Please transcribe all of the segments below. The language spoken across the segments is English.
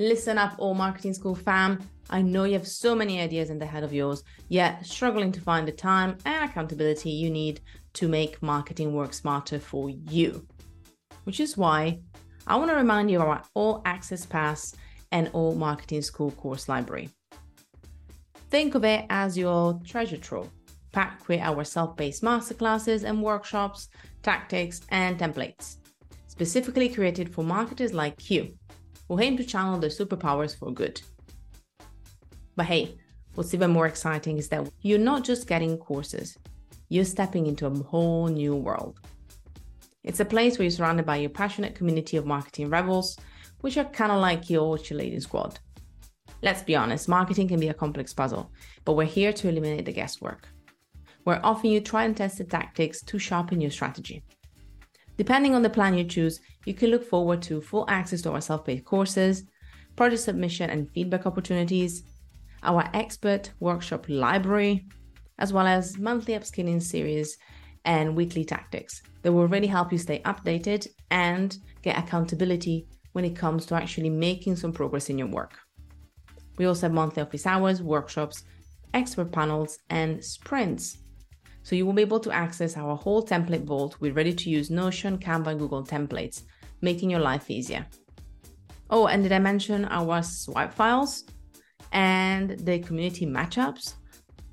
Listen up, Alt Marketing School fam. I know you have so many ideas in the head of yours, yet struggling to find the time and accountability you need to make marketing work smarter for you. Which is why I want to remind you of our All Access Pass and Alt Marketing School course library. Think of it as your treasure trove, packed with our self paced masterclasses and workshops, tactics, and templates, specifically created for marketers like you who aim to channel their superpowers for good. But hey, what's even more exciting is that you're not just getting courses, you're stepping into a whole new world. It's a place where you're surrounded by your passionate community of marketing rebels, which are kind of like your cheerleading squad. Let's be honest, marketing can be a complex puzzle, but we're here to eliminate the guesswork. We're offering you tried and tested tactics to sharpen your strategy. Depending on the plan you choose, you can look forward to full access to our self paced courses, project submission and feedback opportunities, our expert workshop library, as well as monthly upskilling series and weekly tactics that will really help you stay updated and get accountability when it comes to actually making some progress in your work. We also have monthly office hours, workshops, expert panels, and sprints. So you will be able to access our whole template vault with ready to use Notion, Canva, and Google templates, making your life easier. Oh, and did I mention our swipe files and the community matchups?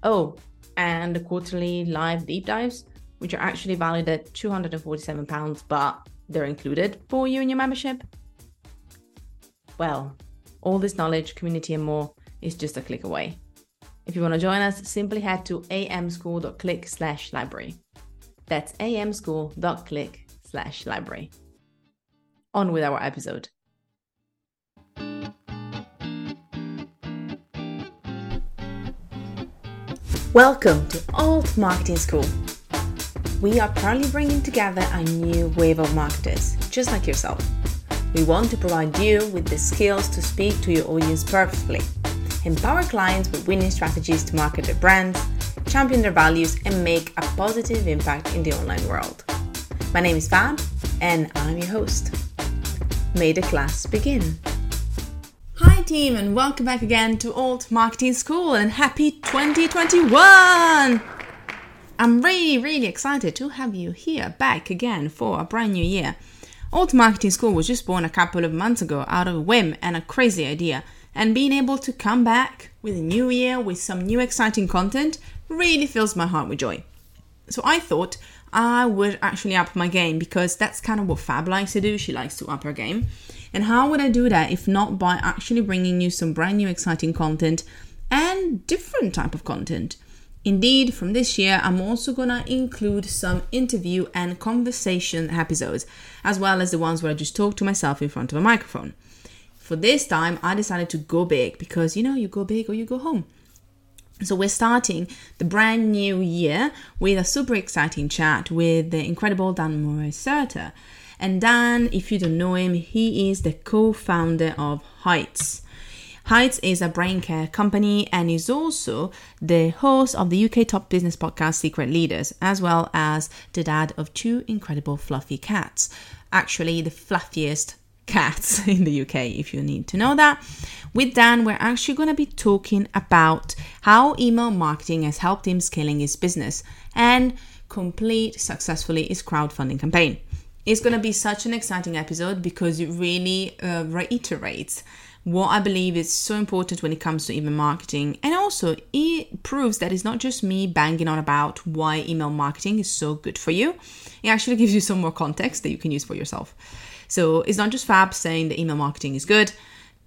Oh, and the quarterly live deep dives, which are actually valued at £247, but they're included for you in your membership? Well, all this knowledge, community, and more is just a click away. If you want to join us, simply head to amschool.click slash library. That's amschool.click slash library. On with our episode. Welcome to Alt Marketing School. We are proudly bringing together a new wave of marketers, just like yourself we want to provide you with the skills to speak to your audience purposefully, empower clients with winning strategies to market their brands, champion their values, and make a positive impact in the online world. My name is Fab, and I'm your host. May the class begin. Hi, team, and welcome back again to Alt Marketing School and happy 2021! I'm really, really excited to have you here back again for a brand new year. Alt Marketing School was just born a couple of months ago out of a whim and a crazy idea, and being able to come back with a new year with some new exciting content really fills my heart with joy. So I thought I would actually up my game because that's kind of what Fab likes to do. She likes to up her game. And how would I do that if not by actually bringing you some brand new exciting content and different type of content? Indeed, from this year, I'm also gonna include some interview and conversation episodes, as well as the ones where I just talk to myself in front of a microphone. For this time, I decided to go big because you know, you go big or you go home. So, we're starting the brand new year with a super exciting chat with the incredible Dan Murray-Serter. And Dan, if you don't know him, he is the co founder of Heights. Heights is a brain care company and is also the host of the UK top business podcast Secret Leaders, as well as the dad of two incredible fluffy cats. Actually, the fluffiest cats in the UK, if you need to know that. With Dan, we're actually going to be talking about how email marketing has helped him scaling his business and complete successfully his crowdfunding campaign. It's going to be such an exciting episode because it really uh, reiterates what I believe is so important when it comes to email marketing. And also, it proves that it's not just me banging on about why email marketing is so good for you. It actually gives you some more context that you can use for yourself. So it's not just Fab saying that email marketing is good.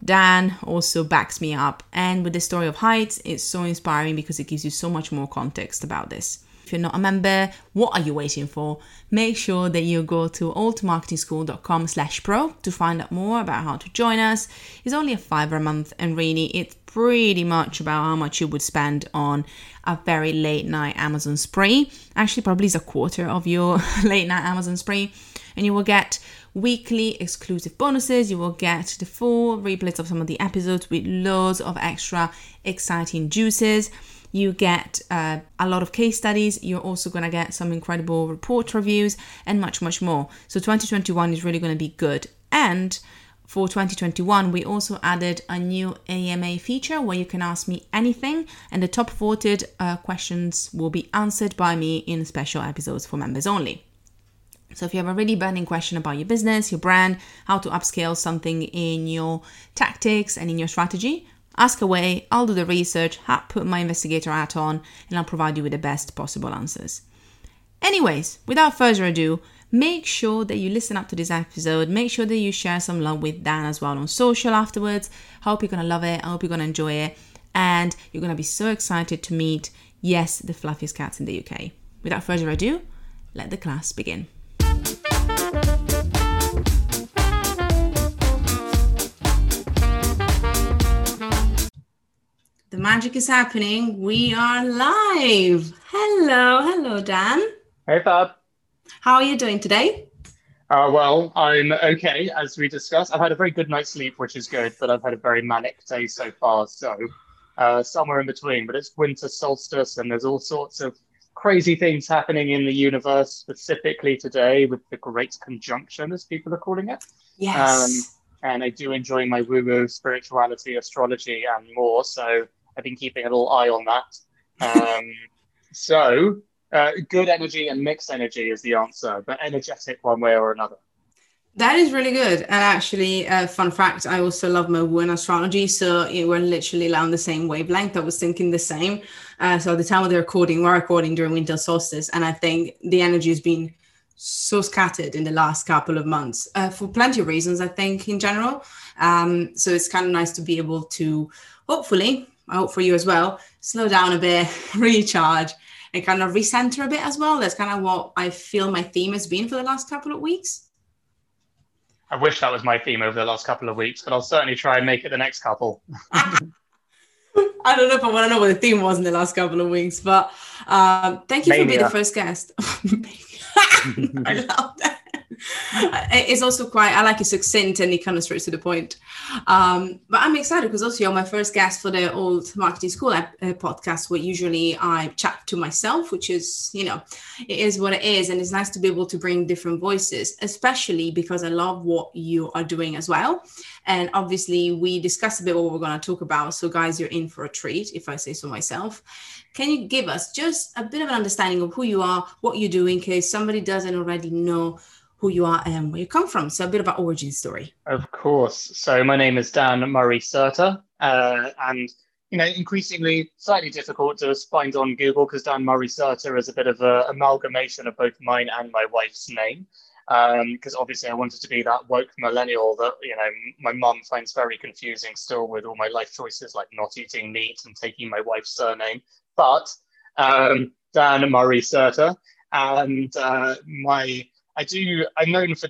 Dan also backs me up. And with the story of Heights, it's so inspiring because it gives you so much more context about this. If you're not a member, what are you waiting for? Make sure that you go to altmarketingschool.com slash pro to find out more about how to join us. It's only a fiver a month and really it's pretty much about how much you would spend on a very late night Amazon spree. Actually, probably is a quarter of your late night Amazon spree. And you will get weekly exclusive bonuses. You will get the full replays of some of the episodes with loads of extra exciting juices. You get uh, a lot of case studies. You're also going to get some incredible report reviews and much, much more. So 2021 is really going to be good. And for 2021, we also added a new AMA feature where you can ask me anything, and the top voted uh, questions will be answered by me in special episodes for members only. So, if you have a really burning question about your business, your brand, how to upscale something in your tactics and in your strategy, ask away. I'll do the research, put my investigator hat on, and I'll provide you with the best possible answers. Anyways, without further ado, make sure that you listen up to this episode. Make sure that you share some love with Dan as well on social afterwards. I hope you're going to love it. I hope you're going to enjoy it. And you're going to be so excited to meet, yes, the fluffiest cats in the UK. Without further ado, let the class begin. Magic is happening. We are live. Hello, hello, Dan. Hey, Fab. How are you doing today? Uh, well, I'm okay, as we discussed. I've had a very good night's sleep, which is good, but I've had a very manic day so far. So, uh, somewhere in between. But it's winter solstice, and there's all sorts of crazy things happening in the universe, specifically today with the Great Conjunction, as people are calling it. Yes. Um, and I do enjoy my woo woo, spirituality, astrology, and more. So, I've been keeping a little eye on that. Um, so, uh, good energy and mixed energy is the answer, but energetic one way or another. That is really good. And actually, uh, fun fact, I also love my woo astrology. So we're literally on the same wavelength. I was thinking the same. Uh, so at the time of the recording, we're recording during winter solstice. And I think the energy has been so scattered in the last couple of months uh, for plenty of reasons, I think, in general. Um, so it's kind of nice to be able to hopefully, I hope for you as well, slow down a bit, recharge, and kind of recenter a bit as well. That's kind of what I feel my theme has been for the last couple of weeks. I wish that was my theme over the last couple of weeks, but I'll certainly try and make it the next couple. I don't know if I want to know what the theme was in the last couple of weeks, but um, thank you Mania. for being the first guest. I love that. it's also quite i like it succinct and it kind of straight to the point. Um, but i'm excited because also you're my first guest for the Alt Marketing School uh, podcast where usually i chat to myself which is you know it is what it is. And it's nice to be able to bring different voices especially because i love what you are doing as well. And obviously we discussed a bit what we're going to talk about. So guys you're in for a treat if i say so myself. Can you give us just a bit of an understanding of who you are what you do in case somebody doesn't already know who you are and where you come from. So a bit about origin story. Of course. So my name is Dan Murray Serter, uh, and you know, increasingly slightly difficult to find on Google because Dan Murray Serter is a bit of an amalgamation of both mine and my wife's name. Because um, obviously, I wanted to be that woke millennial that you know my mum finds very confusing still with all my life choices, like not eating meat and taking my wife's surname. But um, Dan Murray Serter, and uh, my I do. I'm known for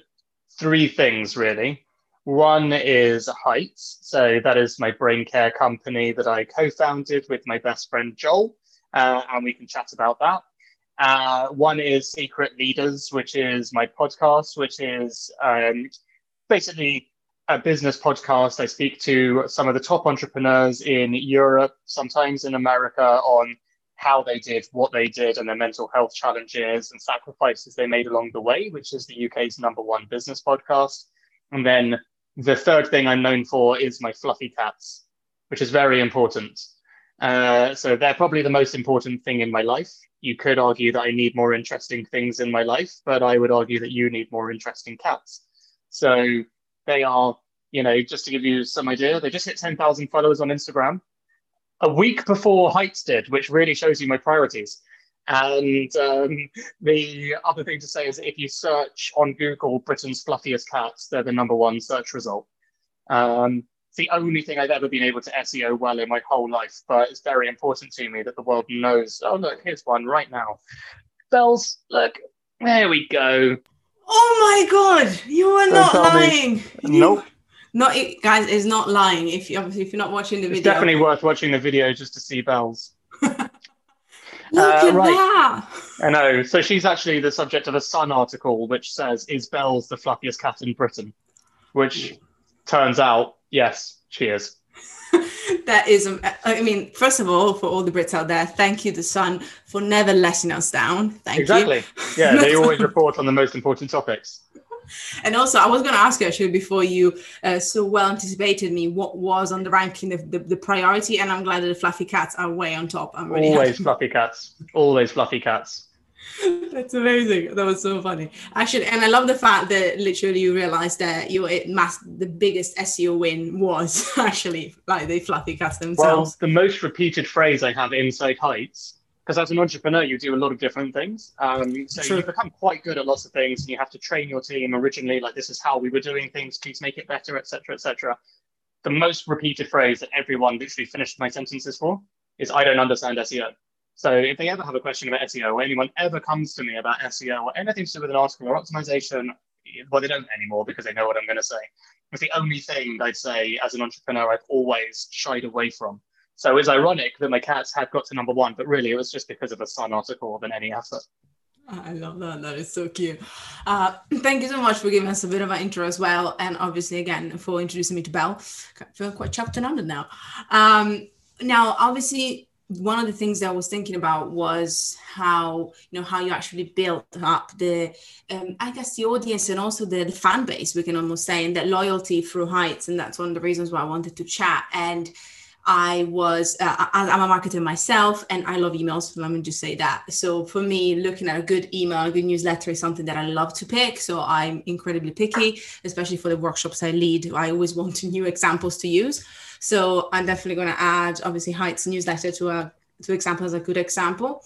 three things really. One is Heights, so that is my brain care company that I co-founded with my best friend Joel, uh, and we can chat about that. Uh, one is Secret Leaders, which is my podcast, which is um, basically a business podcast. I speak to some of the top entrepreneurs in Europe, sometimes in America, on how they did what they did and their mental health challenges and sacrifices they made along the way, which is the UK's number one business podcast. And then the third thing I'm known for is my fluffy cats, which is very important. Uh, so they're probably the most important thing in my life. You could argue that I need more interesting things in my life, but I would argue that you need more interesting cats. So they are, you know, just to give you some idea, they just hit 10,000 followers on Instagram a week before Heights did, which really shows you my priorities. And um, the other thing to say is if you search on Google Britain's fluffiest cats, they're the number one search result. Um, it's the only thing I've ever been able to SEO well in my whole life, but it's very important to me that the world knows. Oh, look, here's one right now. Bells, look, there we go. Oh my God, you are Don't lying. Me. Nope. Not it, guys, is not lying. If you obviously if you're not watching the it's video, definitely worth watching the video just to see bells. Look uh, at right. that. I know. So she's actually the subject of a Sun article which says, "Is Bells the fluffiest cat in Britain?" Which turns out, yes, she is. that is, I mean, first of all, for all the Brits out there, thank you, the Sun, for never letting us down. Thank exactly. you. Exactly. Yeah, they always report on the most important topics. And also, I was going to ask you actually before you uh, so well anticipated me what was on the ranking the, the, the, priority, and I'm glad that the fluffy cats are way on top. I'm really always happy. fluffy cats, always fluffy cats. That's amazing. That was so funny. Actually, and I love the fact that literally you realized that your mass the biggest SEO win was actually like the fluffy cats themselves. Well, the most repeated phrase I have inside Heights because as an entrepreneur, you do a lot of different things. Um, so you become quite good at lots of things, and you have to train your team originally. Like this is how we were doing things. Please make it better, etc., etc. The most repeated phrase that everyone literally finished my sentences for is "I don't understand SEO." So if they ever have a question about SEO, or anyone ever comes to me about SEO or anything to do with an article or optimization, well, they don't anymore because they know what I'm going to say. It's the only thing I'd say as an entrepreneur I've always shied away from. So it's ironic that my cats had got to number one, but really it was just because of a Sun article than any effort. I love that. That is so cute. Uh, thank you so much for giving us a bit of an intro as well. And obviously, again, for introducing me to Belle. I feel quite chuffed and honored now. Um, now, obviously, one of the things that I was thinking about was how you know how you actually built up the um, I guess the audience and also the, the fan base we can almost say and that loyalty through heights and that's one of the reasons why I wanted to chat and I was, uh, I'm a marketer myself and I love emails. Let me just say that. So for me, looking at a good email, a good newsletter is something that I love to pick. So I'm incredibly picky, especially for the workshops I lead. I always want new examples to use. So I'm definitely going to add, obviously, Heights newsletter to a to example as a good example.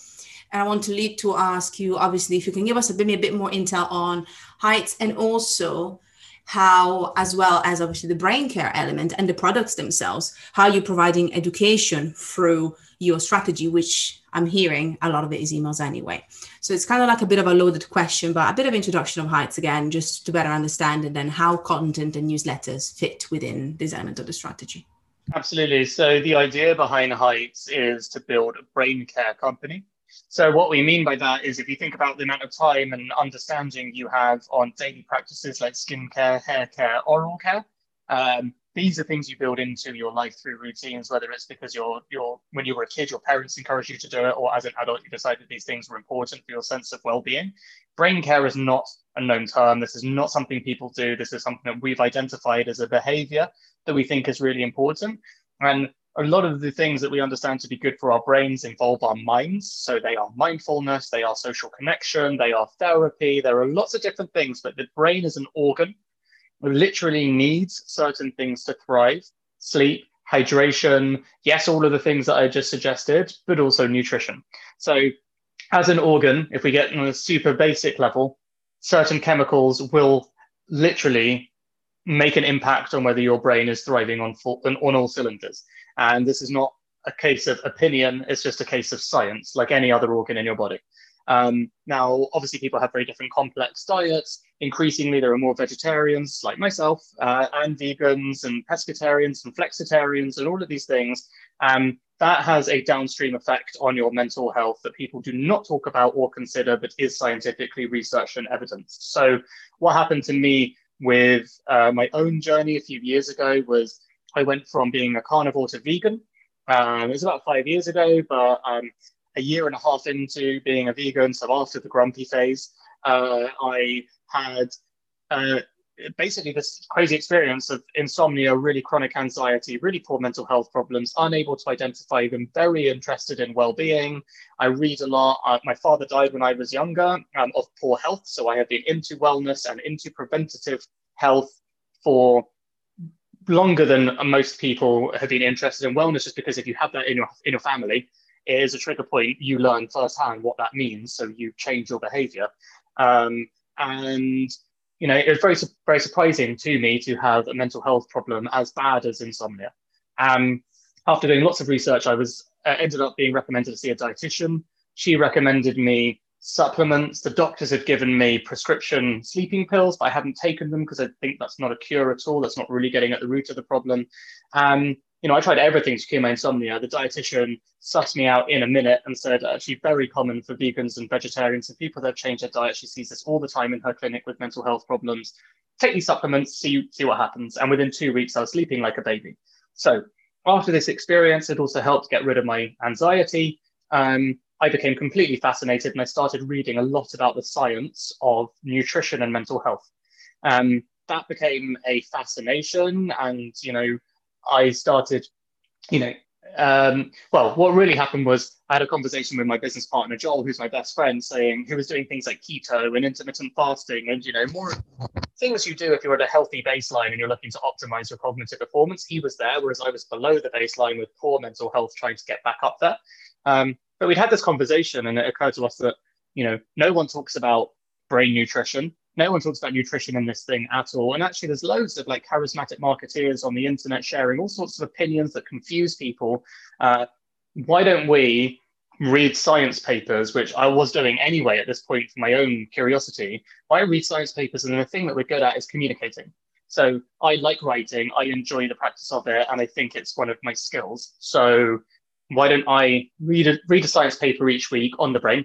And I want to lead to ask you, obviously, if you can give us a bit, a bit more intel on Heights and also how as well as obviously the brain care element and the products themselves how you're providing education through your strategy which i'm hearing a lot of it is emails anyway. So it's kind of like a bit of a loaded question but a bit of introduction of heights again just to better understand and then how content and newsletters fit within this element of the strategy. Absolutely. So the idea behind heights is to build a brain care company so what we mean by that is if you think about the amount of time and understanding you have on daily practices like skincare, hair care, oral care, um, these are things you build into your life through routines, whether it's because you're you're when you were a kid, your parents encouraged you to do it, or as an adult, you decided these things were important for your sense of well-being. Brain care is not a known term. This is not something people do. This is something that we've identified as a behavior that we think is really important. And a lot of the things that we understand to be good for our brains involve our minds. So they are mindfulness, they are social connection, they are therapy. There are lots of different things, but the brain is an organ. It literally needs certain things to thrive sleep, hydration, yes, all of the things that I just suggested, but also nutrition. So, as an organ, if we get on a super basic level, certain chemicals will literally make an impact on whether your brain is thriving on, full, on all cylinders. And this is not a case of opinion, it's just a case of science, like any other organ in your body. Um, now, obviously, people have very different complex diets. Increasingly, there are more vegetarians like myself, uh, and vegans, and pescatarians, and flexitarians, and all of these things. Um, that has a downstream effect on your mental health that people do not talk about or consider, but is scientifically researched and evidenced. So, what happened to me with uh, my own journey a few years ago was I went from being a carnivore to vegan. Um, it was about five years ago, but um, a year and a half into being a vegan, so after the grumpy phase, uh, I had uh, basically this crazy experience of insomnia, really chronic anxiety, really poor mental health problems, unable to identify them, very interested in well-being. I read a lot. Uh, my father died when I was younger um, of poor health, so I have been into wellness and into preventative health for longer than most people have been interested in wellness, just because if you have that in your in your family, it is a trigger point. You learn firsthand what that means, so you change your behavior. Um, and you know, it was very very surprising to me to have a mental health problem as bad as insomnia. Um, after doing lots of research, I was uh, ended up being recommended to see a dietitian. She recommended me supplements. The doctors had given me prescription sleeping pills, but I hadn't taken them because I think that's not a cure at all. That's not really getting at the root of the problem. Um, you know, I tried everything to cure my insomnia. The dietitian sussed me out in a minute and said, actually, very common for vegans and vegetarians and people that change their diet. She sees this all the time in her clinic with mental health problems. Take these supplements, see, see what happens. And within two weeks, I was sleeping like a baby. So after this experience, it also helped get rid of my anxiety. Um, I became completely fascinated and I started reading a lot about the science of nutrition and mental health. Um, that became a fascination, and you know, I started, you know, um, well, what really happened was I had a conversation with my business partner Joel, who's my best friend, saying he was doing things like keto and intermittent fasting, and you know, more things you do if you're at a healthy baseline and you're looking to optimize your cognitive performance. He was there, whereas I was below the baseline with poor mental health, trying to get back up there. Um, but we'd had this conversation, and it occurred to us that you know, no one talks about brain nutrition no one talks about nutrition in this thing at all. And actually, there's loads of like charismatic marketeers on the internet sharing all sorts of opinions that confuse people. Uh, why don't we read science papers, which I was doing anyway at this point for my own curiosity? Why read science papers? And the thing that we're good at is communicating. So I like writing, I enjoy the practice of it, and I think it's one of my skills. So why don't I read a, read a science paper each week on the brain?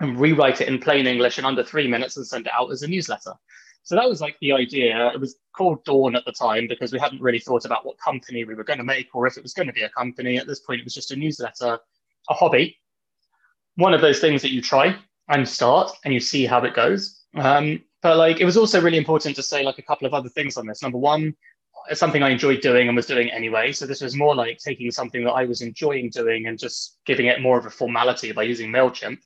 And rewrite it in plain English in under three minutes and send it out as a newsletter. So that was like the idea. It was called Dawn at the time because we hadn't really thought about what company we were going to make or if it was going to be a company. At this point, it was just a newsletter, a hobby, one of those things that you try and start and you see how it goes. Um, but like, it was also really important to say like a couple of other things on this. Number one, it's something I enjoyed doing and was doing anyway. So this was more like taking something that I was enjoying doing and just giving it more of a formality by using Mailchimp.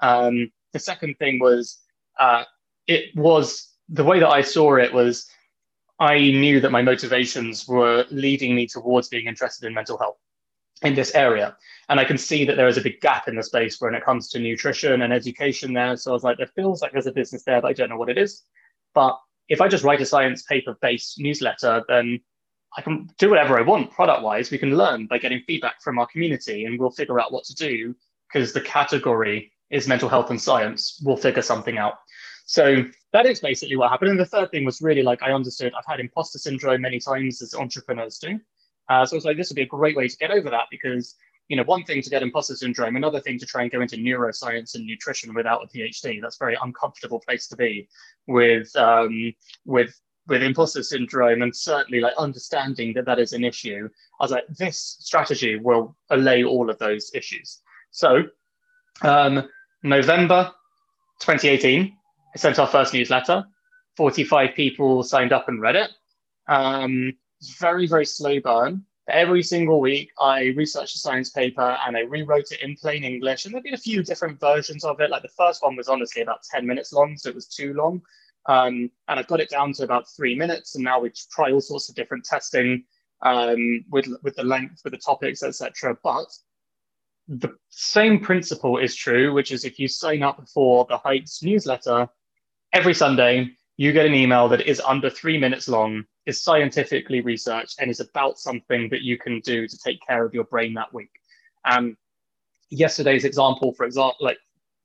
Um, the second thing was uh, it was the way that I saw it was I knew that my motivations were leading me towards being interested in mental health in this area. And I can see that there is a big gap in the space when it comes to nutrition and education there. So I was like, there feels like there's a business there, but I don't know what it is. But if I just write a science paper based newsletter, then I can do whatever I want product wise. We can learn by getting feedback from our community and we'll figure out what to do because the category is mental health and science. We'll figure something out. So that is basically what happened. And the third thing was really like I understood I've had imposter syndrome many times as entrepreneurs do. Uh, so I was like, this would be a great way to get over that because you know, one thing to get imposter syndrome, another thing to try and go into neuroscience and nutrition without a PhD. That's a very uncomfortable place to be with um, with with imposter syndrome and certainly like understanding that that is an issue. I was like, this strategy will allay all of those issues. So um, November 2018, I sent our first newsletter. 45 people signed up and read it. Um, very, very slow burn. Every single week, I researched a science paper and I rewrote it in plain English. And there'd been a few different versions of it. Like the first one was honestly about 10 minutes long, so it was too long. Um, and I've got it down to about three minutes. And now we try all sorts of different testing um, with with the length, with the topics, etc. But the same principle is true, which is if you sign up for the Heights newsletter, every Sunday you get an email that is under three minutes long, is scientifically researched, and is about something that you can do to take care of your brain that week. Um, yesterday's example, for example, like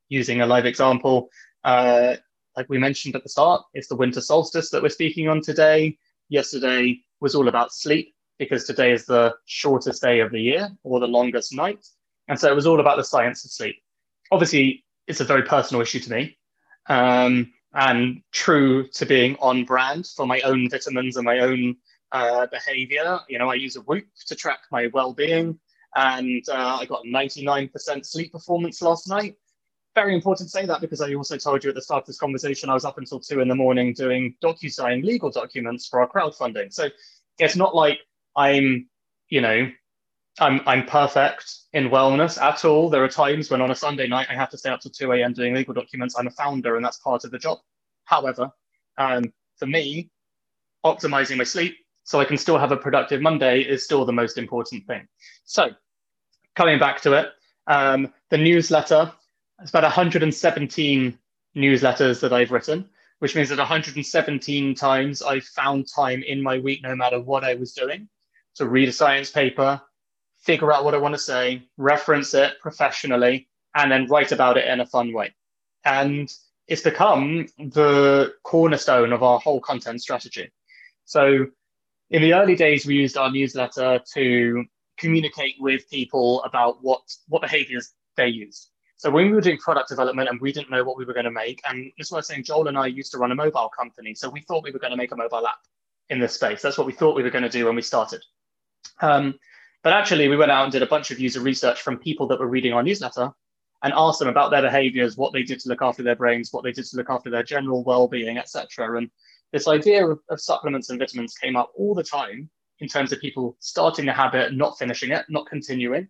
using a live example, uh, like we mentioned at the start, it's the winter solstice that we're speaking on today. Yesterday was all about sleep because today is the shortest day of the year or the longest night. And so it was all about the science of sleep. Obviously, it's a very personal issue to me um, and true to being on brand for my own vitamins and my own uh, behavior. You know, I use a Whoop to track my well being, and uh, I got 99% sleep performance last night. Very important to say that because I also told you at the start of this conversation I was up until two in the morning doing DocuSign legal documents for our crowdfunding. So it's not like I'm, you know, I'm I'm perfect in wellness at all. There are times when on a Sunday night I have to stay up till 2 a.m. doing legal documents. I'm a founder and that's part of the job. However, um, for me, optimizing my sleep so I can still have a productive Monday is still the most important thing. So, coming back to it, um, the newsletter, it's about 117 newsletters that I've written, which means that 117 times I found time in my week, no matter what I was doing, to read a science paper, figure out what I want to say, reference it professionally, and then write about it in a fun way. And it's become the cornerstone of our whole content strategy. So in the early days, we used our newsletter to communicate with people about what, what behaviors they use. So when we were doing product development and we didn't know what we were going to make, and it's worth saying Joel and I used to run a mobile company. So we thought we were going to make a mobile app in this space. That's what we thought we were going to do when we started. Um, but actually, we went out and did a bunch of user research from people that were reading our newsletter and asked them about their behaviors, what they did to look after their brains, what they did to look after their general well-being, etc. And this idea of, of supplements and vitamins came up all the time in terms of people starting the habit, not finishing it, not continuing,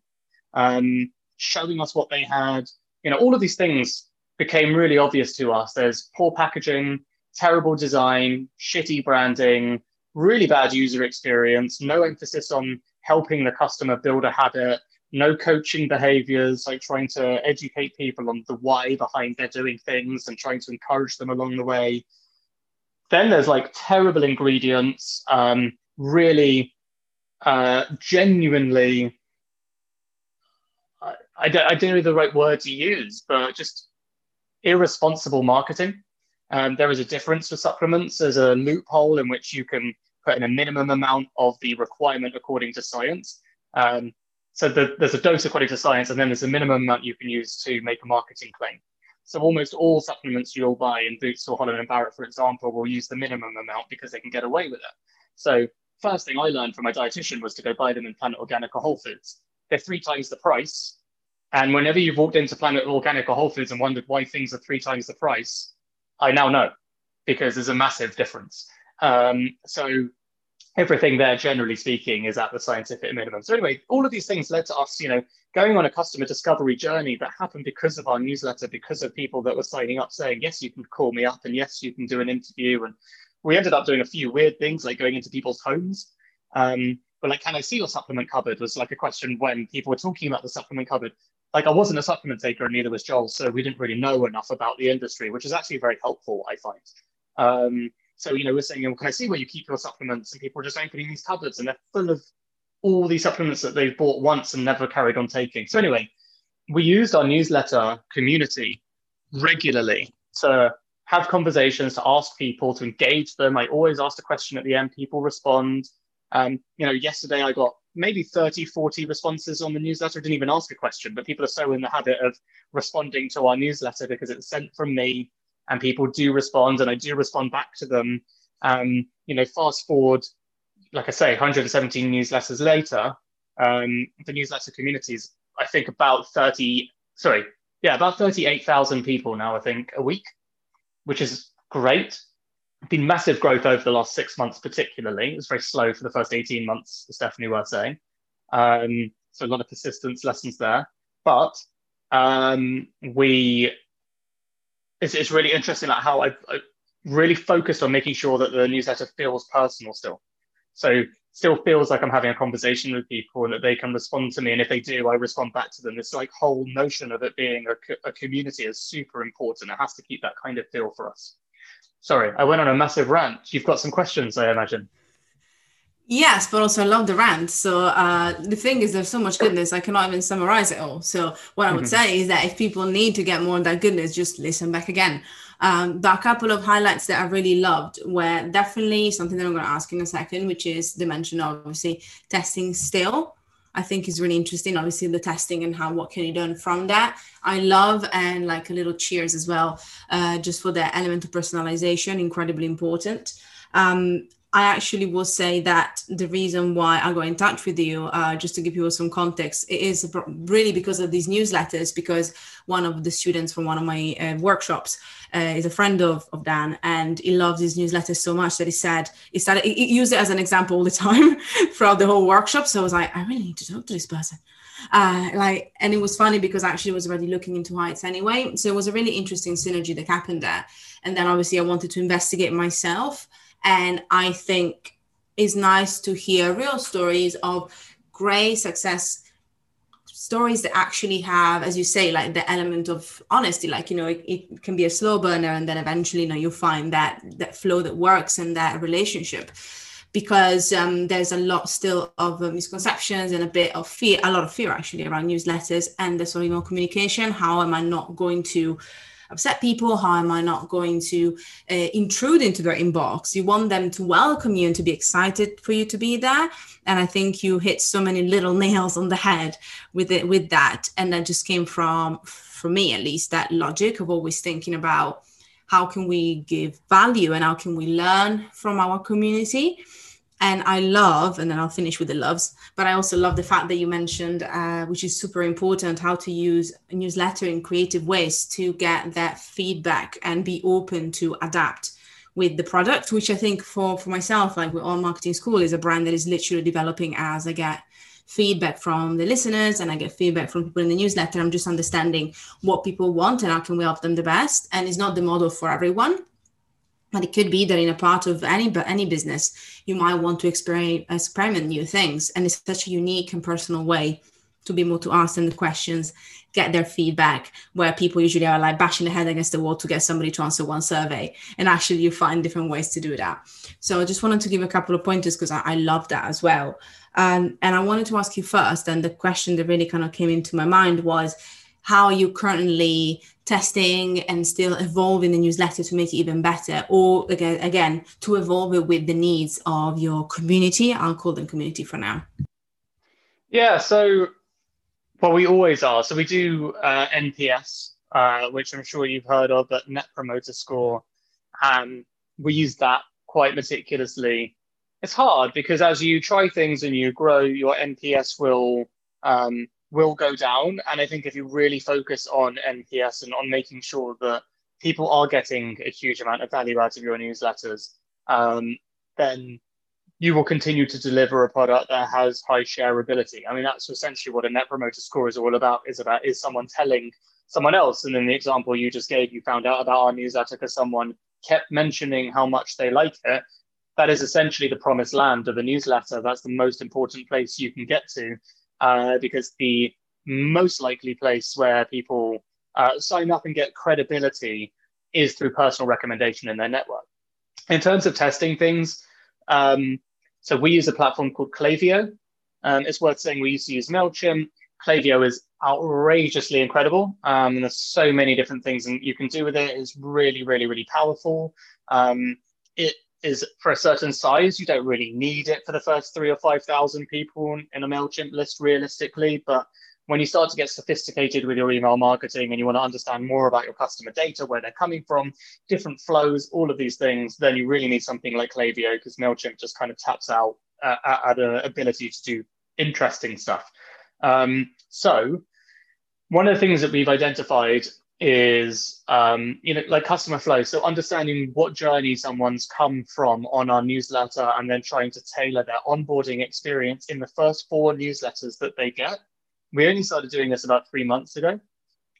um, showing us what they had. You know, all of these things became really obvious to us. There's poor packaging, terrible design, shitty branding, really bad user experience, no emphasis on helping the customer build a habit, no coaching behaviors, like trying to educate people on the why behind their doing things and trying to encourage them along the way. Then there's like terrible ingredients, um, really uh, genuinely, I, don't, I don't know the right word to use, but just irresponsible marketing. Um, there is a difference for supplements. There's a loophole in which you can put in a minimum amount of the requirement according to science. Um, so the, there's a dose according to science, and then there's a minimum amount you can use to make a marketing claim. So almost all supplements you'll buy in Boots or Holland and Barrett, for example, will use the minimum amount because they can get away with it. So first thing I learned from my dietitian was to go buy them in Planet Organic or Whole Foods. They're three times the price. And whenever you've walked into Planet Organic or Whole Foods and wondered why things are three times the price, I now know because there's a massive difference. Um, so everything there, generally speaking, is at the scientific minimum. So anyway, all of these things led to us, you know, going on a customer discovery journey that happened because of our newsletter, because of people that were signing up saying, yes, you can call me up and yes, you can do an interview. And we ended up doing a few weird things like going into people's homes. Um, but like, can I see your supplement cupboard was like a question when people were talking about the supplement cupboard. Like I wasn't a supplement taker and neither was Joel, so we didn't really know enough about the industry, which is actually very helpful, I find. Um, so, you know, we're saying, well, can I see where you keep your supplements? And people are just opening these cupboards and they're full of all these supplements that they've bought once and never carried on taking. So anyway, we used our newsletter community regularly to have conversations, to ask people, to engage them. I always ask a question at the end, people respond. Um, you know, yesterday I got maybe 30, 40 responses on the newsletter. I didn't even ask a question, but people are so in the habit of responding to our newsletter because it's sent from me and people do respond and I do respond back to them. Um, you know, fast forward, like I say, 117 newsletters later, um, the newsletter communities, I think about 30, sorry, yeah, about 38,000 people now, I think, a week, which is great. Been massive growth over the last six months, particularly. It was very slow for the first 18 months, Stephanie was saying. Um, so a lot of persistence lessons there. But um, we it's, it's really interesting like how I've, I've really focused on making sure that the newsletter feels personal still. So still feels like I'm having a conversation with people and that they can respond to me. And if they do, I respond back to them. This like whole notion of it being a, a community is super important. It has to keep that kind of feel for us. Sorry, I went on a massive rant. You've got some questions, I imagine. Yes, but also I love the rant. So uh, the thing is, there's so much goodness, I cannot even summarize it all. So what I would mm-hmm. say is that if people need to get more of that goodness, just listen back again. Um, but a couple of highlights that I really loved were definitely something that I'm going to ask in a second, which is the mention of obviously testing still. I think is really interesting. Obviously, the testing and how what can you learn from that. I love and like a little cheers as well, uh, just for the element of personalization, incredibly important. Um, I actually will say that the reason why I got in touch with you, uh, just to give people some context, is really because of these newsletters. Because one of the students from one of my uh, workshops uh, is a friend of, of Dan, and he loves these newsletters so much that he said he started he used it as an example all the time throughout the whole workshop. So I was like, I really need to talk to this person. Uh, like, and it was funny because actually I was already looking into heights anyway. So it was a really interesting synergy that happened there. And then obviously I wanted to investigate myself and I think it's nice to hear real stories of great success stories that actually have as you say like the element of honesty like you know it, it, can be a slow burner and then eventually you know you find that that flow that works and that relationship. Because um, there's a lot still of uh, misconceptions and a bit of fear a lot of fear actually around newsletters and the sort of email communication. How am i not going to upset people? How am I not going to uh, intrude into their inbox? You want them to welcome you and to be excited for you to be there. And I think you hit so many little nails on the head with it with that. And that just came from, for me at least, that logic of always thinking about how can we give value and how can we learn from our community and I love, and then I'll finish with the loves, but I also love the fact that you mentioned, uh, which is super important, how to use a newsletter in creative ways to get that feedback and be open to adapt with the product, which I think for for myself, like with Alt Marketing School, is a brand that is literally developing as I get feedback from the listeners and I get feedback from people in the newsletter. I'm just understanding what people want and how can we help them the best. And it's not the model for everyone. But it could be that in a part of any any business, you might want to experiment, experiment new things, and it's such a unique and personal way to be able to ask them the questions, get their feedback, where people usually are like bashing their head against the wall to get somebody to answer one survey. And actually, you find different ways to do that. So I just wanted to give a couple of pointers because I, I love that as well. Um, and I wanted to ask you first, and the question that really kind of came into my mind was how are you currently testing and still evolving the newsletter to make it even better or again again to evolve it with the needs of your community. I'll call them community for now. Yeah so well we always are. So we do uh, nps uh, which i'm sure you've heard of but net promoter score and we use that quite meticulously. It's hard because as you try things and you grow, your NPS will um, will go down. And I think if you really focus on NPS and on making sure that people are getting a huge amount of value out of your newsletters, um, then you will continue to deliver a product that has high shareability. I mean, that's essentially what a net promoter score is all about. Is about is someone telling someone else. And in the example you just gave, you found out about our newsletter because someone kept mentioning how much they like it that is essentially the promised land of a newsletter. That's the most important place you can get to uh, because the most likely place where people uh, sign up and get credibility is through personal recommendation in their network. In terms of testing things, um, so we use a platform called Klaviyo. Um, it's worth saying we used to use MailChimp. Klaviyo is outrageously incredible. Um, and there's so many different things and you can do with it. It's really, really, really powerful. Um, it is for a certain size. You don't really need it for the first three or 5,000 people in a MailChimp list realistically. But when you start to get sophisticated with your email marketing and you want to understand more about your customer data, where they're coming from, different flows, all of these things, then you really need something like Klaviyo because MailChimp just kind of taps out uh, at an ability to do interesting stuff. Um, so one of the things that we've identified is um, you know like customer flow. So understanding what journey someone's come from on our newsletter and then trying to tailor their onboarding experience in the first four newsletters that they get. We only started doing this about three months ago.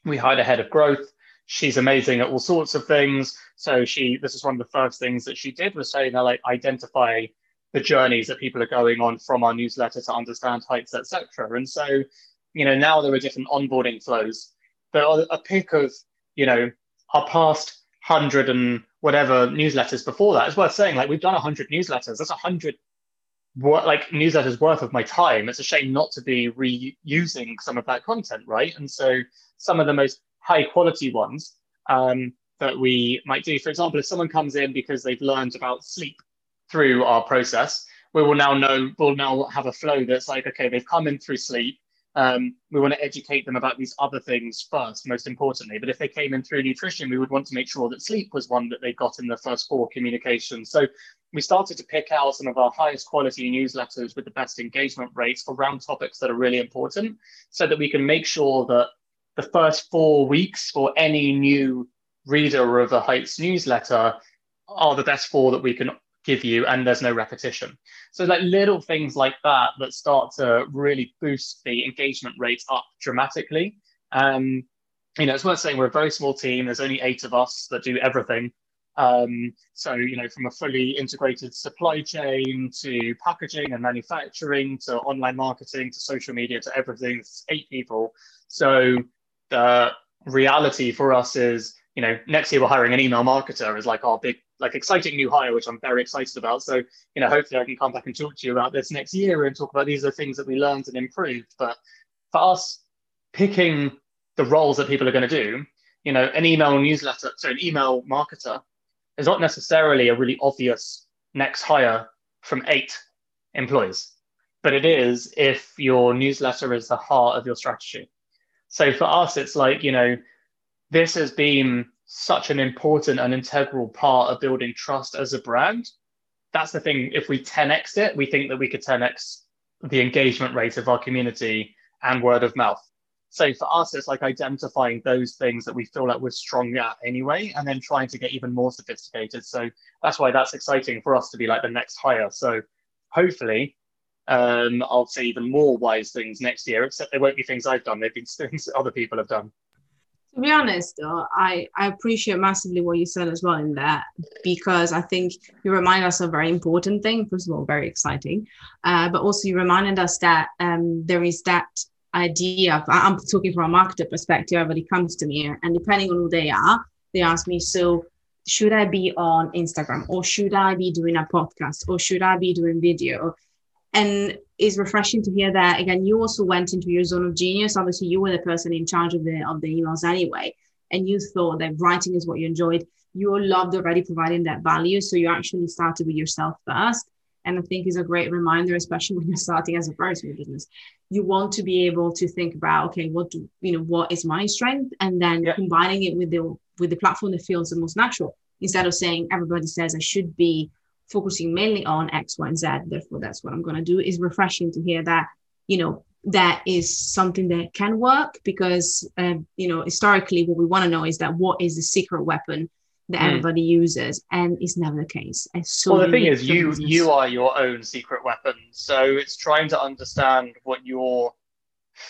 We hired a head of growth. She's amazing at all sorts of things. So she this is one of the first things that she did was say you like identify the journeys that people are going on from our newsletter to understand heights etc and so you know now there are different onboarding flows but a pick of you know our past hundred and whatever newsletters before that. It's worth saying like we've done hundred newsletters. That's hundred like newsletters worth of my time. It's a shame not to be reusing some of that content, right? And so some of the most high quality ones um, that we might do, for example, if someone comes in because they've learned about sleep through our process, we will now know we'll now have a flow that's like okay, they've come in through sleep um, we want to educate them about these other things first, most importantly. But if they came in through nutrition, we would want to make sure that sleep was one that they got in the first four communications. So we started to pick out some of our highest quality newsletters with the best engagement rates around topics that are really important so that we can make sure that the first four weeks for any new reader of a Heights newsletter are the best four that we can give you and there's no repetition. So like little things like that that start to really boost the engagement rates up dramatically. Um you know it's worth saying we're a very small team. There's only eight of us that do everything. Um so you know from a fully integrated supply chain to packaging and manufacturing to online marketing to social media to everything it's eight people. So the reality for us is you know next year we're hiring an email marketer is like our big like exciting new hire, which I'm very excited about. So, you know, hopefully I can come back and talk to you about this next year and talk about these are things that we learned and improved. But for us, picking the roles that people are going to do, you know, an email newsletter, so an email marketer is not necessarily a really obvious next hire from eight employees, but it is if your newsletter is the heart of your strategy. So for us, it's like, you know, this has been such an important and integral part of building trust as a brand. That's the thing. If we 10x it, we think that we could 10x the engagement rate of our community and word of mouth. So for us, it's like identifying those things that we feel like we're strong at anyway, and then trying to get even more sophisticated. So that's why that's exciting for us to be like the next hire. So hopefully, um, I'll say even more wise things next year, except they won't be things I've done. They've been things other people have done. To be honest, though, I, I appreciate massively what you said as well in that because I think you remind us of a very important thing. First of all, very exciting, uh, but also you reminded us that um, there is that idea of, I'm talking from a marketer perspective, everybody comes to me and depending on who they are, they ask me, so should I be on Instagram or should I be doing a podcast or should I be doing video? And it's refreshing to hear that again, you also went into your zone of genius. Obviously, you were the person in charge of the of the emails anyway. And you thought that writing is what you enjoyed. You loved already providing that value. So you actually started with yourself first and I think is a great reminder, especially when you're starting as a small business. You want to be able to think about, okay, what do you know, what is my strength, and then yeah. combining it with the with the platform that feels the most natural. Instead of saying everybody says I should be focusing mainly on X, Y, and Z, therefore that's what I'm going to do. Is refreshing to hear that you know that is something that can work because um, you know historically what we want to know is that what is the secret weapon that mm. everybody uses, and it's never the case. So well, the thing is, you business. you are your own secret weapon. So it's trying to understand what your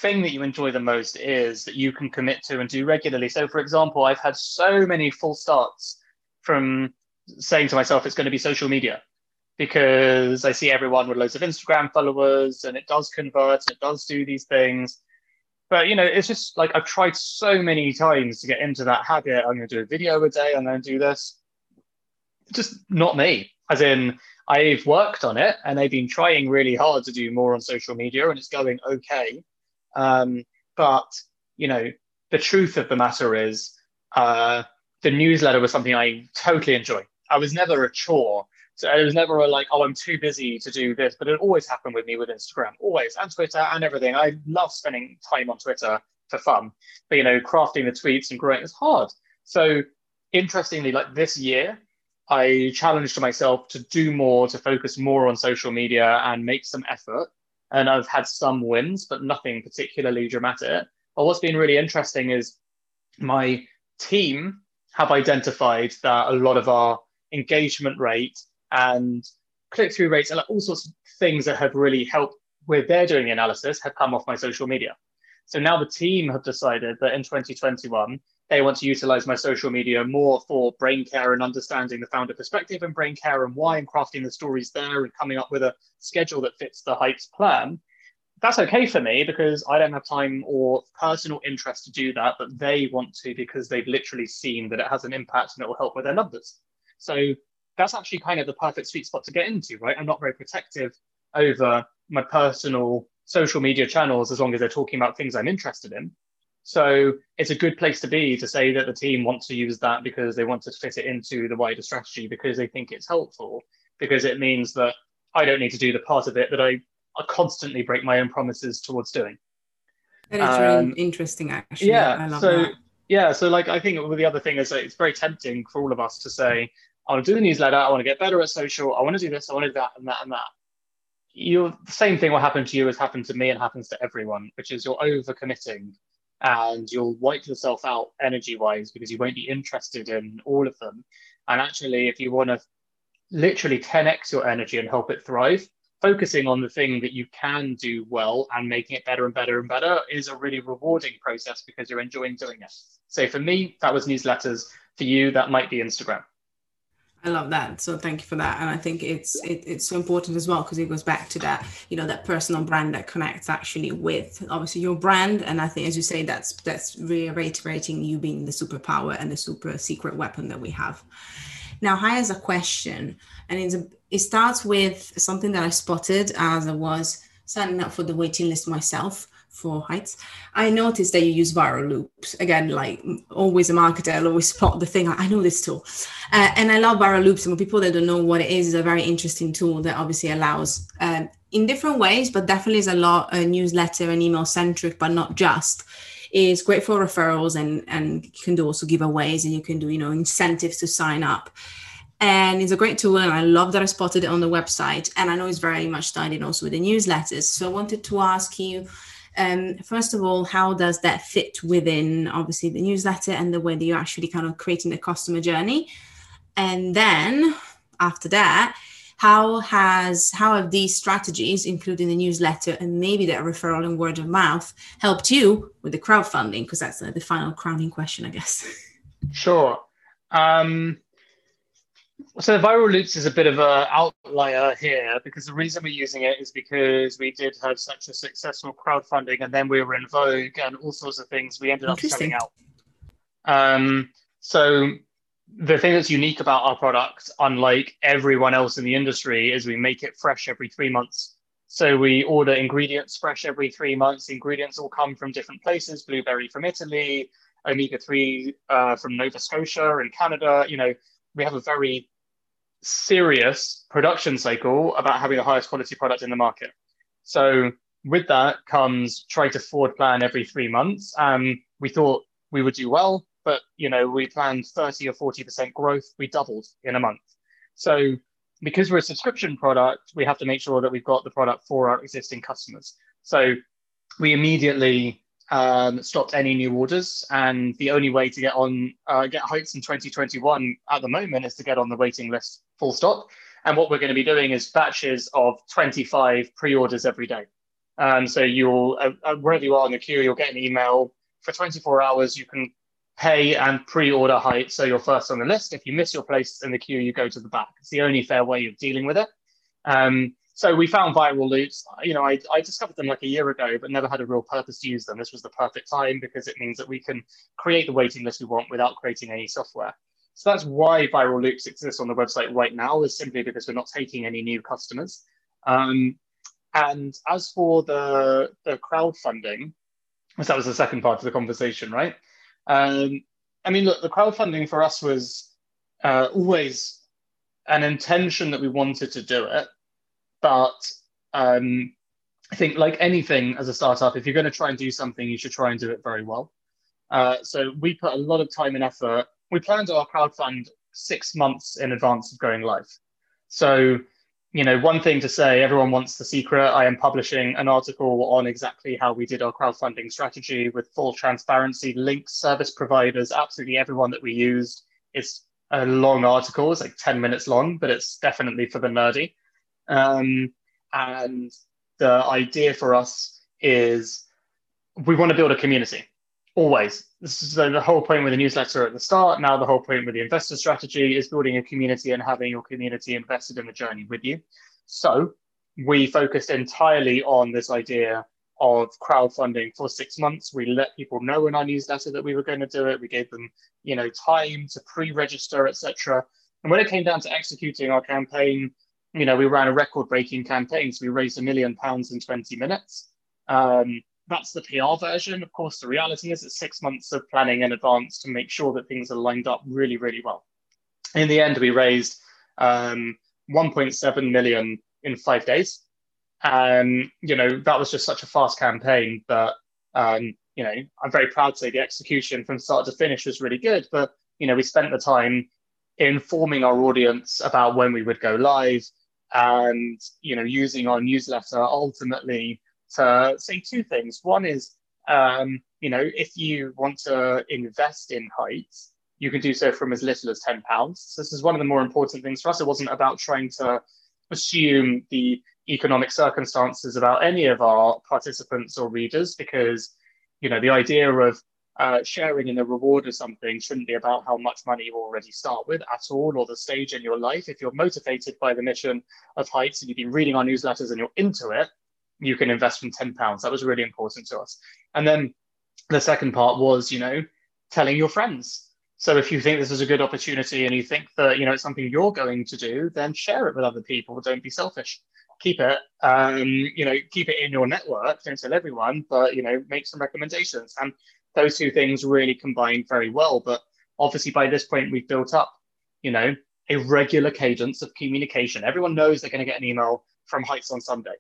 thing that you enjoy the most is that you can commit to and do regularly. So, for example, I've had so many full starts from saying to myself, it's going to be social media because I see everyone with loads of Instagram followers and it does convert, and it does do these things. But you know, it's just like I've tried so many times to get into that habit. I'm going to do a video a day. I'm going to do this. Just not me. As in, I've worked on it and I've been trying really hard to do more on social media, and it's going okay. Um, but you know, the truth of the matter is, uh, the newsletter was something I totally enjoy. I was never a chore. So it was never a, like, oh, I'm too busy to do this. But it always happened with me with Instagram, always, and Twitter and everything. I love spending time on Twitter for fun. But, you know, crafting the tweets and growing is hard. So interestingly, like this year, I challenged myself to do more, to focus more on social media and make some effort. And I've had some wins, but nothing particularly dramatic. But what's been really interesting is my team have identified that a lot of our engagement rate and click through rates and all sorts of things that have really helped with their doing the analysis have come off my social media. So now the team have decided that in 2021, they want to utilize my social media more for brain care and understanding the founder perspective and brain care and why I'm crafting the stories there and coming up with a schedule that fits the Heights plan. That's okay for me because I don't have time or personal interest to do that, but they want to because they've literally seen that it has an impact and it will help with their numbers. So that's actually kind of the perfect sweet spot to get into, right? I'm not very protective over my personal social media channels as long as they're talking about things I'm interested in. So it's a good place to be to say that the team wants to use that because they want to fit it into the wider strategy because they think it's helpful, because it means that I don't need to do the part of it that I, I constantly break my own promises towards doing. That is um, really interesting, actually. Yeah. so that. yeah, so like I think the other thing is that it's very tempting for all of us to say, I want to do the newsletter. I want to get better at social. I want to do this. I want to do that and that and that. You the same thing will happen to you as happened to me and happens to everyone, which is you're overcommitting and you'll wipe yourself out energy wise because you won't be interested in all of them. And actually, if you want to literally 10x your energy and help it thrive, focusing on the thing that you can do well and making it better and better and better is a really rewarding process because you're enjoying doing it. So for me, that was newsletters. For you, that might be Instagram. I love that. So thank you for that. And I think it's it, it's so important as well because it goes back to that, you know, that personal brand that connects actually with obviously your brand. And I think as you say, that's that's reiterating you being the superpower and the super secret weapon that we have. Now, Hi has a question, and it's a, it starts with something that I spotted as I was signing up for the waiting list myself for heights. I noticed that you use viral loops. Again, like always a marketer, I'll always spot the thing. I know this tool. Uh, and I love viral loops. And for people that don't know what it is, it's a very interesting tool that obviously allows um, in different ways, but definitely is a lot uh, newsletter and email centric, but not just. Is great for referrals and and you can do also giveaways and you can do you know incentives to sign up and it's a great tool and i love that i spotted it on the website and i know it's very much tied in also with the newsletters so i wanted to ask you Um, first of all, how does that fit within obviously the newsletter and the way that you're actually kind of creating the customer journey? And then after that, how has how have these strategies, including the newsletter and maybe that referral and word of mouth, helped you with the crowdfunding? Because that's the final crowning question, I guess. Sure. Um, so the viral loops is a bit of an outlier here because the reason we're using it is because we did have such a successful crowdfunding and then we were in vogue and all sorts of things we ended up selling out. Um, so the thing that's unique about our product, unlike everyone else in the industry, is we make it fresh every three months. So we order ingredients fresh every three months. The ingredients all come from different places: blueberry from Italy, omega three uh, from Nova Scotia and Canada. You know, we have a very serious production cycle about having the highest quality product in the market. So with that comes trying to forward plan every three months. Um, we thought we would do well, but you know we planned 30 or 40 percent growth. We doubled in a month. So because we're a subscription product, we have to make sure that we've got the product for our existing customers. So we immediately um, stopped any new orders, and the only way to get on uh, get Heights in 2021 at the moment is to get on the waiting list. Full stop. And what we're going to be doing is batches of 25 pre-orders every day. Um, so you'll uh, uh, wherever you are in the queue, you'll get an email for 24 hours. You can pay and pre-order height, so you're first on the list. If you miss your place in the queue, you go to the back. It's the only fair way of dealing with it. Um, so we found viral loops. You know, I, I discovered them like a year ago, but never had a real purpose to use them. This was the perfect time because it means that we can create the waiting list we want without creating any software. So that's why viral loops exist on the website right now, is simply because we're not taking any new customers. Um, and as for the, the crowdfunding, that was the second part of the conversation, right? Um, I mean, look, the crowdfunding for us was uh, always an intention that we wanted to do it but um, I think, like anything as a startup, if you're going to try and do something, you should try and do it very well. Uh, so we put a lot of time and effort. We planned our crowdfund six months in advance of going live. So, you know, one thing to say, everyone wants the secret. I am publishing an article on exactly how we did our crowdfunding strategy with full transparency, links, service providers, absolutely everyone that we used. It's a long article, it's like 10 minutes long, but it's definitely for the nerdy. Um, and the idea for us is we want to build a community always. This is the whole point with the newsletter at the start. Now, the whole point with the investor strategy is building a community and having your community invested in the journey with you. So, we focused entirely on this idea of crowdfunding for six months. We let people know in our newsletter that we were going to do it. We gave them, you know, time to pre-register, etc. And when it came down to executing our campaign, you know, we ran a record breaking campaign. So we raised a million pounds in 20 minutes. Um, that's the PR version. Of course, the reality is it's six months of planning in advance to make sure that things are lined up really, really well. In the end, we raised um, 1.7 million in five days. And, you know, that was just such a fast campaign. But, um, you know, I'm very proud to say the execution from start to finish was really good. But, you know, we spent the time informing our audience about when we would go live, and you know using our newsletter ultimately say two things. One is um, you know if you want to invest in heights you can do so from as little as 10 pounds. So this is one of the more important things for us. It wasn't about trying to assume the economic circumstances about any of our participants or readers because you know the idea of uh, sharing in the reward of something shouldn't be about how much money you already start with at all or the stage in your life. If you're motivated by the mission of Heights and you've been reading our newsletters and you're into it, you can invest from 10 pounds. That was really important to us. And then the second part was, you know, telling your friends. So if you think this is a good opportunity and you think that, you know, it's something you're going to do, then share it with other people. Don't be selfish. Keep it, um, you know, keep it in your network. Don't tell everyone, but, you know, make some recommendations. And those two things really combine very well. But obviously, by this point, we've built up, you know, a regular cadence of communication. Everyone knows they're going to get an email from Heights on Sunday.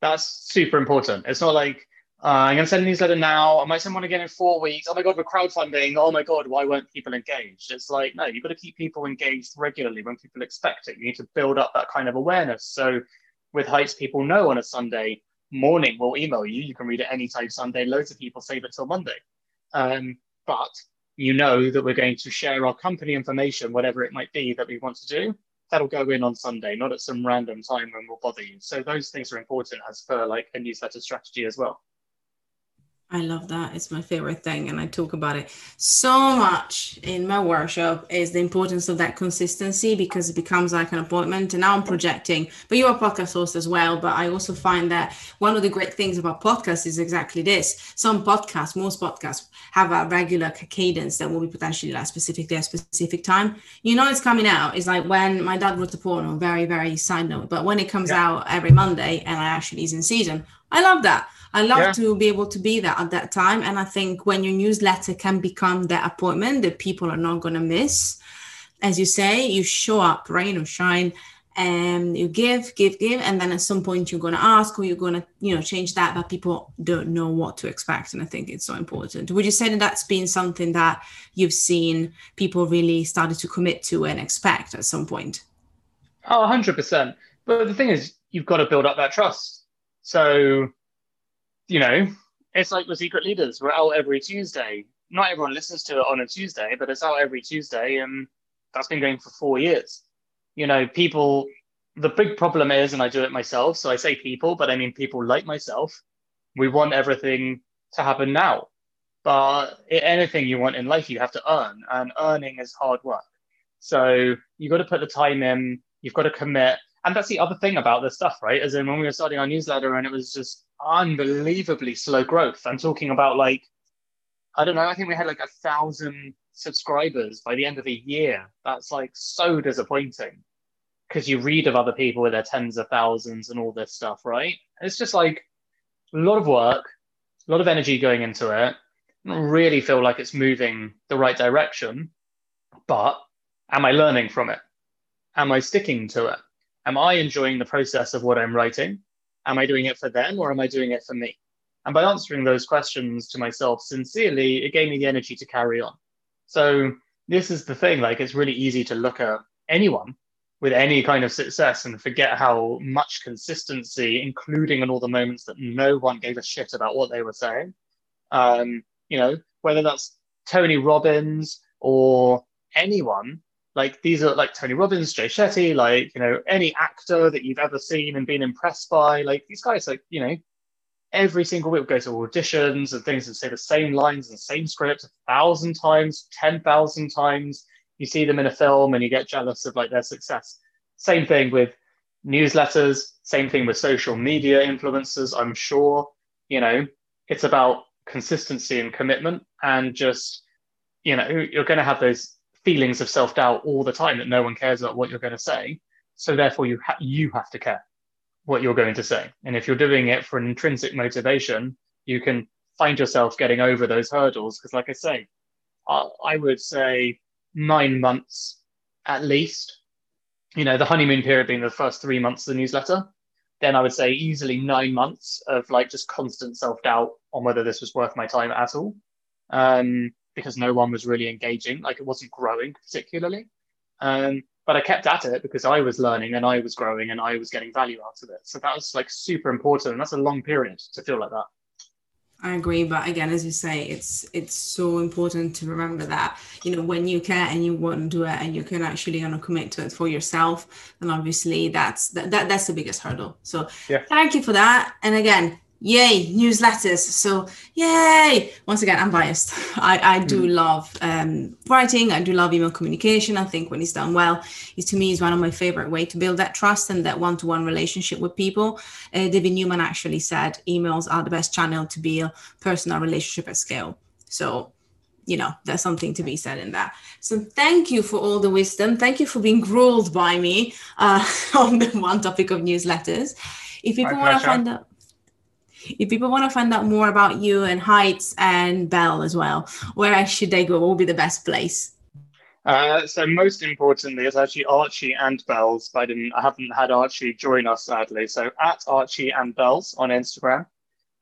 That's super important. It's not like uh, I'm going to send a newsletter now. I might send one again in four weeks. Oh my God, we're crowdfunding. Oh my God, why weren't people engaged? It's like, no, you've got to keep people engaged regularly when people expect it. You need to build up that kind of awareness. So with Heights, people know on a Sunday morning we'll email you. You can read it anytime Sunday. Loads of people save it till Monday. Um, but you know that we're going to share our company information, whatever it might be that we want to do. That'll go in on Sunday, not at some random time when we'll bother you. So those things are important as for like a newsletter strategy as well. I love that. It's my favorite thing. And I talk about it so much in my workshop is the importance of that consistency because it becomes like an appointment. And now I'm projecting, but you're a podcast host as well. But I also find that one of the great things about podcasts is exactly this. Some podcasts, most podcasts have a regular cadence that will be potentially like specifically a specific time. You know, it's coming out. It's like when my dad wrote the porno, very, very side note. But when it comes yeah. out every Monday and I actually is in season, I love that I love yeah. to be able to be there at that time. And I think when your newsletter can become that appointment that people are not going to miss, as you say, you show up, rain or shine, and you give, give, give. And then at some point you're going to ask or you're going to, you know, change that, but people don't know what to expect. And I think it's so important. Would you say that that's been something that you've seen people really started to commit to and expect at some point? Oh, 100%. But the thing is, you've got to build up that trust. So you know, it's like the secret leaders. We're out every Tuesday. Not everyone listens to it on a Tuesday, but it's out every Tuesday, and that's been going for four years. You know, people. The big problem is, and I do it myself. So I say people, but I mean people like myself. We want everything to happen now, but anything you want in life, you have to earn, and earning is hard work. So you've got to put the time in. You've got to commit, and that's the other thing about this stuff, right? As in when we were starting our newsletter, and it was just unbelievably slow growth. I'm talking about like, I don't know, I think we had like a thousand subscribers by the end of the year. That's like so disappointing because you read of other people with their tens of thousands and all this stuff, right? It's just like a lot of work, a lot of energy going into it. I don't really feel like it's moving the right direction, but am I learning from it? Am I sticking to it? Am I enjoying the process of what I'm writing? Am I doing it for them or am I doing it for me? And by answering those questions to myself sincerely, it gave me the energy to carry on. So this is the thing, like it's really easy to look at anyone with any kind of success and forget how much consistency, including in all the moments that no one gave a shit about what they were saying. Um, you know, whether that's Tony Robbins or anyone, like these are like Tony Robbins, Jay Shetty, like you know any actor that you've ever seen and been impressed by. Like these guys, like you know, every single week go to auditions and things and say the same lines and same script a thousand times, ten thousand times. You see them in a film and you get jealous of like their success. Same thing with newsletters. Same thing with social media influencers. I'm sure you know it's about consistency and commitment and just you know you're going to have those feelings of self doubt all the time that no one cares about what you're going to say. So therefore, you ha- you have to care what you're going to say. And if you're doing it for an intrinsic motivation, you can find yourself getting over those hurdles. Because, like I say, I, I would say nine months at least. You know, the honeymoon period being the first three months of the newsletter. Then I would say easily nine months of like just constant self doubt on whether this was worth my time at all. Um, because no one was really engaging. Like it wasn't growing particularly. Um, but I kept at it because I was learning and I was growing and I was getting value out of it. So that was like super important. And that's a long period to feel like that. I agree, but again, as you say, it's it's so important to remember that you know when you care and you want to do it and you can actually you know commit to it for yourself, then obviously that's that, that that's the biggest hurdle. So yeah. thank you for that. And again, yay newsletters. So yay! Once again i'm biased. I, I do mm. love um, writing. I do love email communication. I think when it's done well it to me is one of my favorite way to build that trust and that one-to-one relationship with people. Uh, david newman actually said emails are the best channel to build personal relationship at scale. So you know there's something to be said in that. So thank you for all the wisdom. Thank you for being grilled by me uh, on the one topic of newsletters. If people want to find out if people want to find out more about you and Heights and Bell as well, where should they go? What will be the best place? Uh, so most importantly, it's actually Archie and Bells. But I didn't, I haven't had Archie join us sadly. So at Archie and Bells on Instagram.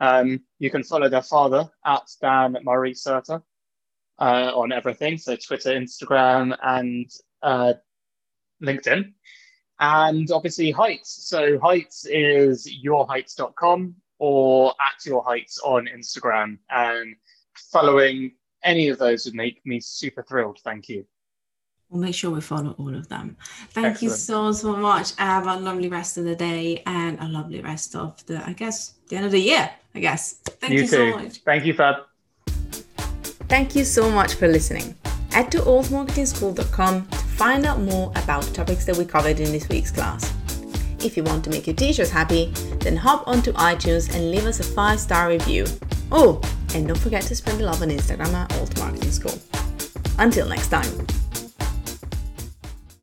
Um, you can follow their father at Dan Murray Serter uh, on everything. So Twitter, Instagram, and uh, LinkedIn. And obviously Heights. So Heights is yourheights.com or at your heights on Instagram. And following any of those would make me super thrilled. Thank you. We'll make sure we follow all of them. Thank Excellent. you so, so much. Have a lovely rest of the day and a lovely rest of the, I guess, the end of the year, I guess. Thank you, you so much. Thank you, Fab. Thank you so much for listening. Head to altmarketingschool.com to find out more about topics that we covered in this week's class. If you want to make your teachers happy, then hop onto iTunes and leave us a five star review. Oh, and don't forget to spread the love on Instagram at Alt Marketing School. Until next time.